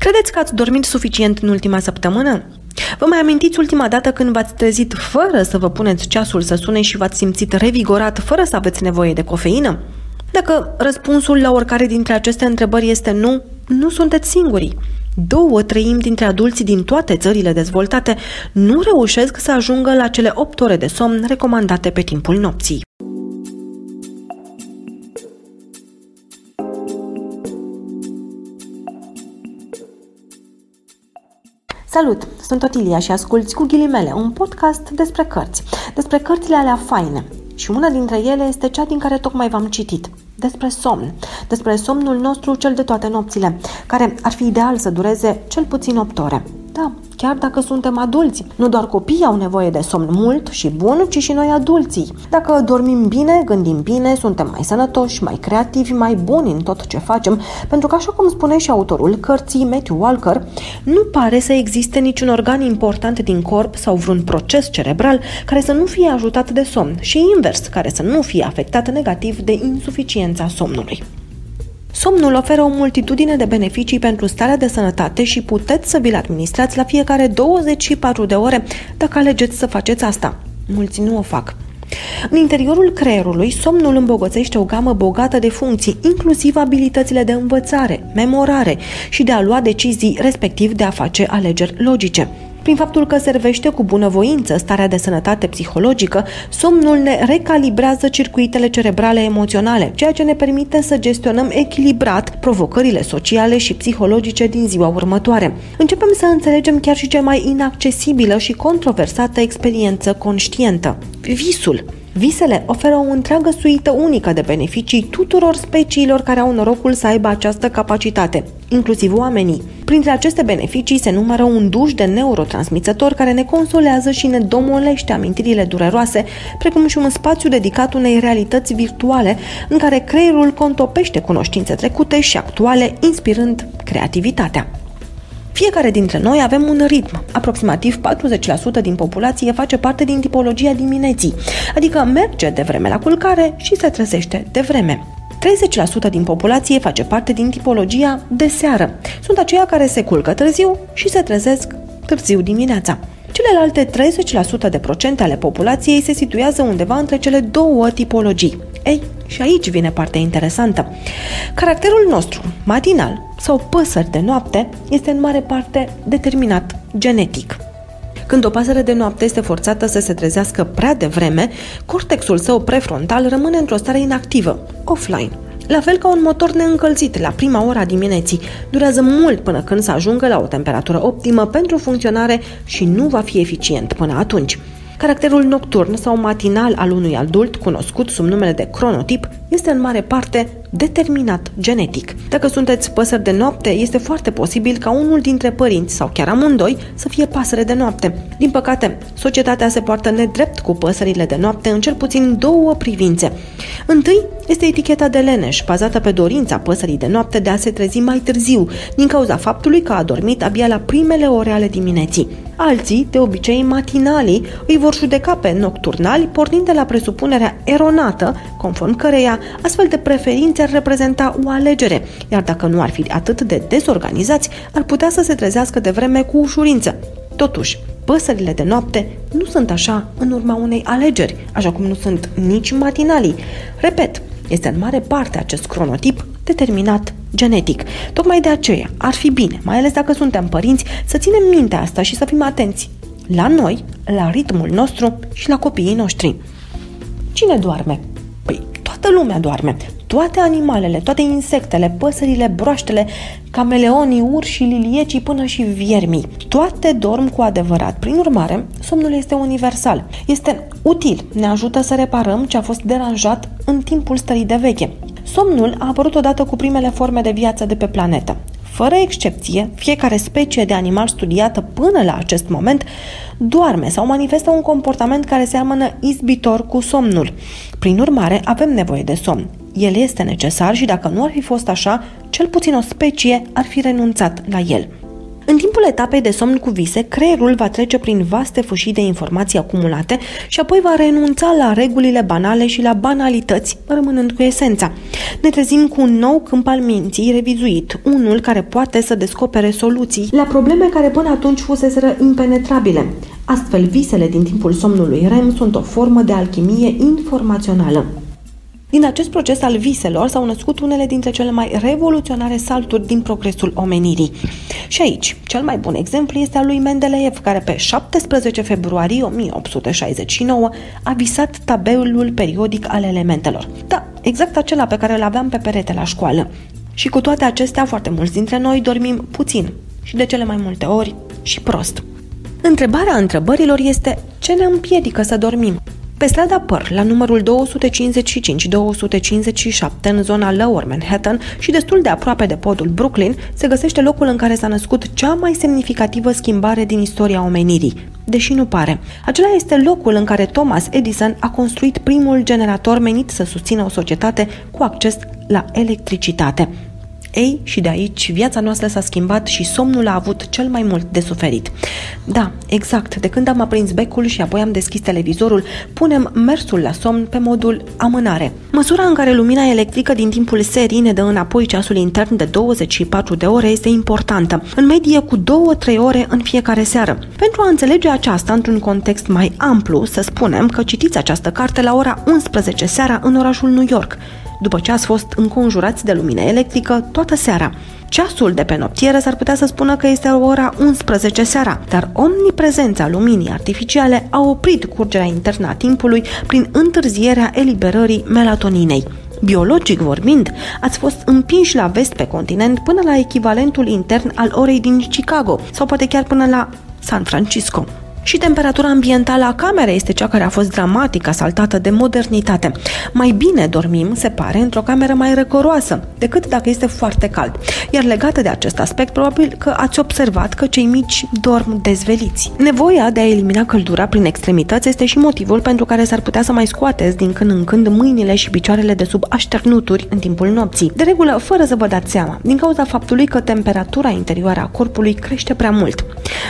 Credeți că ați dormit suficient în ultima săptămână? Vă mai amintiți ultima dată când v-ați trezit fără să vă puneți ceasul să sune și v-ați simțit revigorat fără să aveți nevoie de cofeină? Dacă răspunsul la oricare dintre aceste întrebări este nu, nu sunteți singurii. Două treimi dintre adulții din toate țările dezvoltate nu reușesc să ajungă la cele 8 ore de somn recomandate pe timpul nopții. Salut! Sunt Otilia și asculți cu ghilimele un podcast despre cărți, despre cărțile alea faine. Și una dintre ele este cea din care tocmai v-am citit, despre somn, despre somnul nostru cel de toate nopțile, care ar fi ideal să dureze cel puțin 8 ore. Da, chiar dacă suntem adulți. Nu doar copiii au nevoie de somn mult și bun, ci și noi adulții. Dacă dormim bine, gândim bine, suntem mai sănătoși, mai creativi, mai buni în tot ce facem, pentru că, așa cum spune și autorul cărții Matthew Walker, nu pare să existe niciun organ important din corp sau vreun proces cerebral care să nu fie ajutat de somn și invers, care să nu fie afectat negativ de insuficiența somnului. Somnul oferă o multitudine de beneficii pentru starea de sănătate și puteți să vi-l administrați la fiecare 24 de ore dacă alegeți să faceți asta. Mulți nu o fac. În interiorul creierului, somnul îmbogățește o gamă bogată de funcții, inclusiv abilitățile de învățare, memorare și de a lua decizii, respectiv de a face alegeri logice. Prin faptul că servește cu bunăvoință starea de sănătate psihologică, somnul ne recalibrează circuitele cerebrale emoționale, ceea ce ne permite să gestionăm echilibrat provocările sociale și psihologice din ziua următoare. Începem să înțelegem chiar și cea mai inaccesibilă și controversată experiență conștientă, visul. Visele oferă o întreagă suită unică de beneficii tuturor speciilor care au norocul să aibă această capacitate, inclusiv oamenii. Printre aceste beneficii se numără un duș de neurotransmițători care ne consolează și ne domolește amintirile dureroase, precum și un spațiu dedicat unei realități virtuale în care creierul contopește cunoștințe trecute și actuale, inspirând creativitatea. Fiecare dintre noi avem un ritm. Aproximativ 40% din populație face parte din tipologia dimineții, adică merge de vreme la culcare și se trezește de vreme. 30% din populație face parte din tipologia de seară. Sunt aceia care se culcă târziu și se trezesc târziu dimineața. Celelalte 30% de procente ale populației se situează undeva între cele două tipologii. Ei, și aici vine partea interesantă. Caracterul nostru, matinal sau păsări de noapte, este în mare parte determinat genetic. Când o pasăre de noapte este forțată să se trezească prea devreme, cortexul său prefrontal rămâne într-o stare inactivă, offline. La fel ca un motor neîncălzit la prima ora dimineții, durează mult până când să ajungă la o temperatură optimă pentru funcționare și nu va fi eficient până atunci. Caracterul nocturn sau matinal al unui adult, cunoscut sub numele de cronotip, este în mare parte determinat genetic. Dacă sunteți păsări de noapte, este foarte posibil ca unul dintre părinți sau chiar amândoi să fie pasăre de noapte. Din păcate, societatea se poartă nedrept cu păsările de noapte în cel puțin două privințe. Întâi este eticheta de leneș, bazată pe dorința păsării de noapte de a se trezi mai târziu, din cauza faptului că a dormit abia la primele ore ale dimineții. Alții, de obicei matinalii, îi vor judeca pe nocturnali, pornind de la presupunerea eronată, conform căreia astfel de preferințe ar reprezenta o alegere, iar dacă nu ar fi atât de dezorganizați, ar putea să se trezească de vreme cu ușurință. Totuși, păsările de noapte nu sunt așa în urma unei alegeri, așa cum nu sunt nici matinalii. Repet, este în mare parte acest cronotip determinat genetic. Tocmai de aceea ar fi bine, mai ales dacă suntem părinți, să ținem minte asta și să fim atenți la noi, la ritmul nostru și la copiii noștri. Cine doarme? Păi toată lumea doarme. Toate animalele, toate insectele, păsările, broaștele, cameleonii, urși, liliecii până și viermii. Toate dorm cu adevărat. Prin urmare, somnul este universal. Este util. Ne ajută să reparăm ce a fost deranjat în timpul stării de veche. Somnul a apărut odată cu primele forme de viață de pe planetă. Fără excepție, fiecare specie de animal studiată până la acest moment doarme sau manifestă un comportament care seamănă izbitor cu somnul. Prin urmare, avem nevoie de somn. El este necesar și dacă nu ar fi fost așa, cel puțin o specie ar fi renunțat la el. În timpul etapei de somn cu vise, creierul va trece prin vaste fâșii de informații acumulate și apoi va renunța la regulile banale și la banalități, rămânând cu esența. Ne trezim cu un nou câmp al minții revizuit, unul care poate să descopere soluții la probleme care până atunci fuseseră impenetrabile. Astfel, visele din timpul somnului REM sunt o formă de alchimie informațională. Din acest proces al viselor s-au născut unele dintre cele mai revoluționare salturi din progresul omenirii. Și aici, cel mai bun exemplu este al lui Mendeleev, care pe 17 februarie 1869 a visat tabelul periodic al elementelor. Da, exact acela pe care îl aveam pe perete la școală. Și cu toate acestea, foarte mulți dintre noi dormim puțin și de cele mai multe ori și prost. Întrebarea întrebărilor este ce ne împiedică să dormim? Pe strada Păr, la numărul 255-257, în zona Lower Manhattan și destul de aproape de podul Brooklyn, se găsește locul în care s-a născut cea mai semnificativă schimbare din istoria omenirii, deși nu pare. Acela este locul în care Thomas Edison a construit primul generator menit să susțină o societate cu acces la electricitate. Ei, și de aici viața noastră s-a schimbat și somnul a avut cel mai mult de suferit. Da, exact, de când am aprins becul și apoi am deschis televizorul, punem mersul la somn pe modul amânare. Măsura în care lumina electrică din timpul serii ne dă înapoi ceasul intern de 24 de ore este importantă, în medie cu 2-3 ore în fiecare seară. Pentru a înțelege aceasta într-un context mai amplu, să spunem că citiți această carte la ora 11 seara în orașul New York după ce ați fost înconjurați de lumină electrică toată seara. Ceasul de pe noptieră s-ar putea să spună că este ora 11 seara, dar omniprezența luminii artificiale a oprit curgerea internă a timpului prin întârzierea eliberării melatoninei. Biologic vorbind, ați fost împinși la vest pe continent până la echivalentul intern al orei din Chicago sau poate chiar până la San Francisco. Și temperatura ambientală a camerei este cea care a fost dramatic asaltată de modernitate. Mai bine dormim, se pare, într-o cameră mai răcoroasă decât dacă este foarte cald. Iar legată de acest aspect, probabil că ați observat că cei mici dorm dezveliți. Nevoia de a elimina căldura prin extremități este și motivul pentru care s-ar putea să mai scoateți din când în când mâinile și picioarele de sub așternuturi în timpul nopții. De regulă, fără să vă dați seama, din cauza faptului că temperatura interioară a corpului crește prea mult.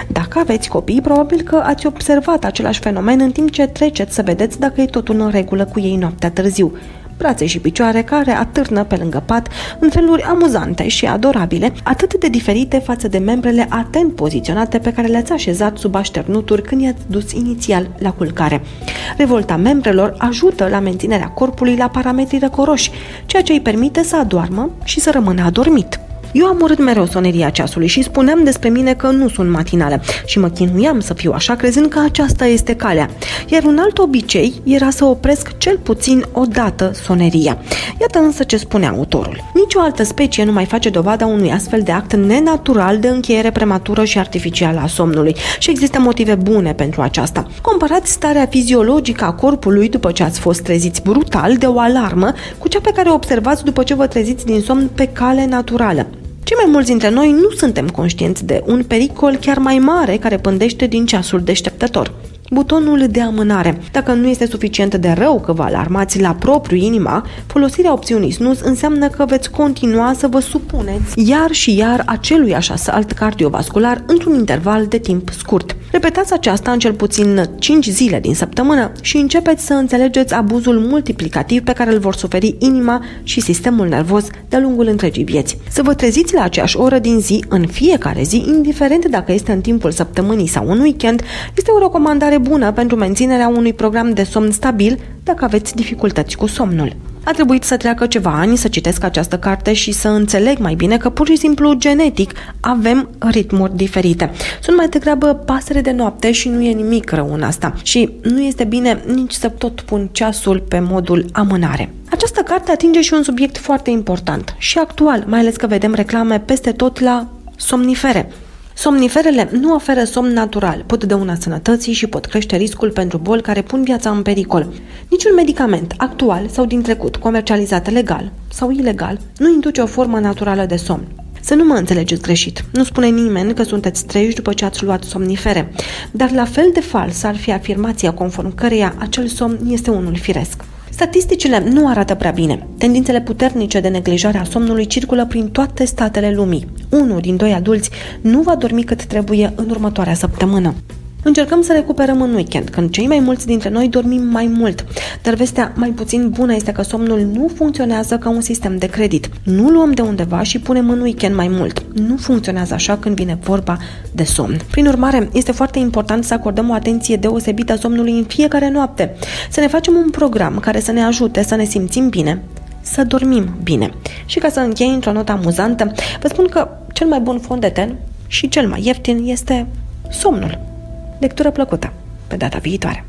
Dacă aveți copii, probabil că ați observat același fenomen în timp ce treceți să vedeți dacă e totul în regulă cu ei noaptea târziu. Brațe și picioare care atârnă pe lângă pat în feluri amuzante și adorabile, atât de diferite față de membrele atent poziționate pe care le-ați așezat sub așternuturi când i-ați dus inițial la culcare. Revolta membrelor ajută la menținerea corpului la parametri răcoroși, ceea ce îi permite să adoarmă și să rămână adormit. Eu am urât mereu soneria ceasului și spuneam despre mine că nu sunt matinală și mă chinuiam să fiu așa crezând că aceasta este calea. Iar un alt obicei era să opresc cel puțin o dată soneria. Iată însă ce spune autorul. Nici o altă specie nu mai face dovada unui astfel de act nenatural de încheiere prematură și artificială a somnului și există motive bune pentru aceasta. Comparați starea fiziologică a corpului după ce ați fost treziți brutal de o alarmă cu cea pe care o observați după ce vă treziți din somn pe cale naturală. Cei mai mulți dintre noi nu suntem conștienți de un pericol chiar mai mare care pândește din ceasul deșteptător butonul de amânare. Dacă nu este suficient de rău că vă alarmați la propriu inima, folosirea opțiunii snus înseamnă că veți continua să vă supuneți iar și iar acelui așa salt cardiovascular într-un interval de timp scurt. Repetați aceasta în cel puțin 5 zile din săptămână și începeți să înțelegeți abuzul multiplicativ pe care îl vor suferi inima și sistemul nervos de-a lungul întregii vieți. Să vă treziți la aceeași oră din zi, în fiecare zi, indiferent dacă este în timpul săptămânii sau un weekend, este o recomandare bună pentru menținerea unui program de somn stabil dacă aveți dificultăți cu somnul. A trebuit să treacă ceva ani să citesc această carte și să înțeleg mai bine că pur și simplu genetic avem ritmuri diferite. Sunt mai degrabă pasăre de noapte și nu e nimic rău în asta. Și nu este bine nici să tot pun ceasul pe modul amânare. Această carte atinge și un subiect foarte important și actual, mai ales că vedem reclame peste tot la somnifere. Somniferele nu oferă somn natural, pot dăuna sănătății și pot crește riscul pentru boli care pun viața în pericol. Niciun medicament actual sau din trecut, comercializat legal sau ilegal, nu induce o formă naturală de somn. Să nu mă înțelegeți greșit. Nu spune nimeni că sunteți treji după ce ați luat somnifere, dar la fel de fals ar fi afirmația conform căreia acel somn este unul firesc. Statisticile nu arată prea bine. Tendințele puternice de neglijare a somnului circulă prin toate statele lumii. Unul din doi adulți nu va dormi cât trebuie în următoarea săptămână. Încercăm să recuperăm în weekend, când cei mai mulți dintre noi dormim mai mult. Dar vestea mai puțin bună este că somnul nu funcționează ca un sistem de credit. Nu luăm de undeva și punem în weekend mai mult. Nu funcționează așa când vine vorba de somn. Prin urmare, este foarte important să acordăm o atenție deosebită somnului în fiecare noapte. Să ne facem un program care să ne ajute să ne simțim bine, să dormim bine. Și ca să închei într-o notă amuzantă, vă spun că cel mai bun fond de ten și cel mai ieftin este somnul. Lectură plăcută! Pe data viitoare!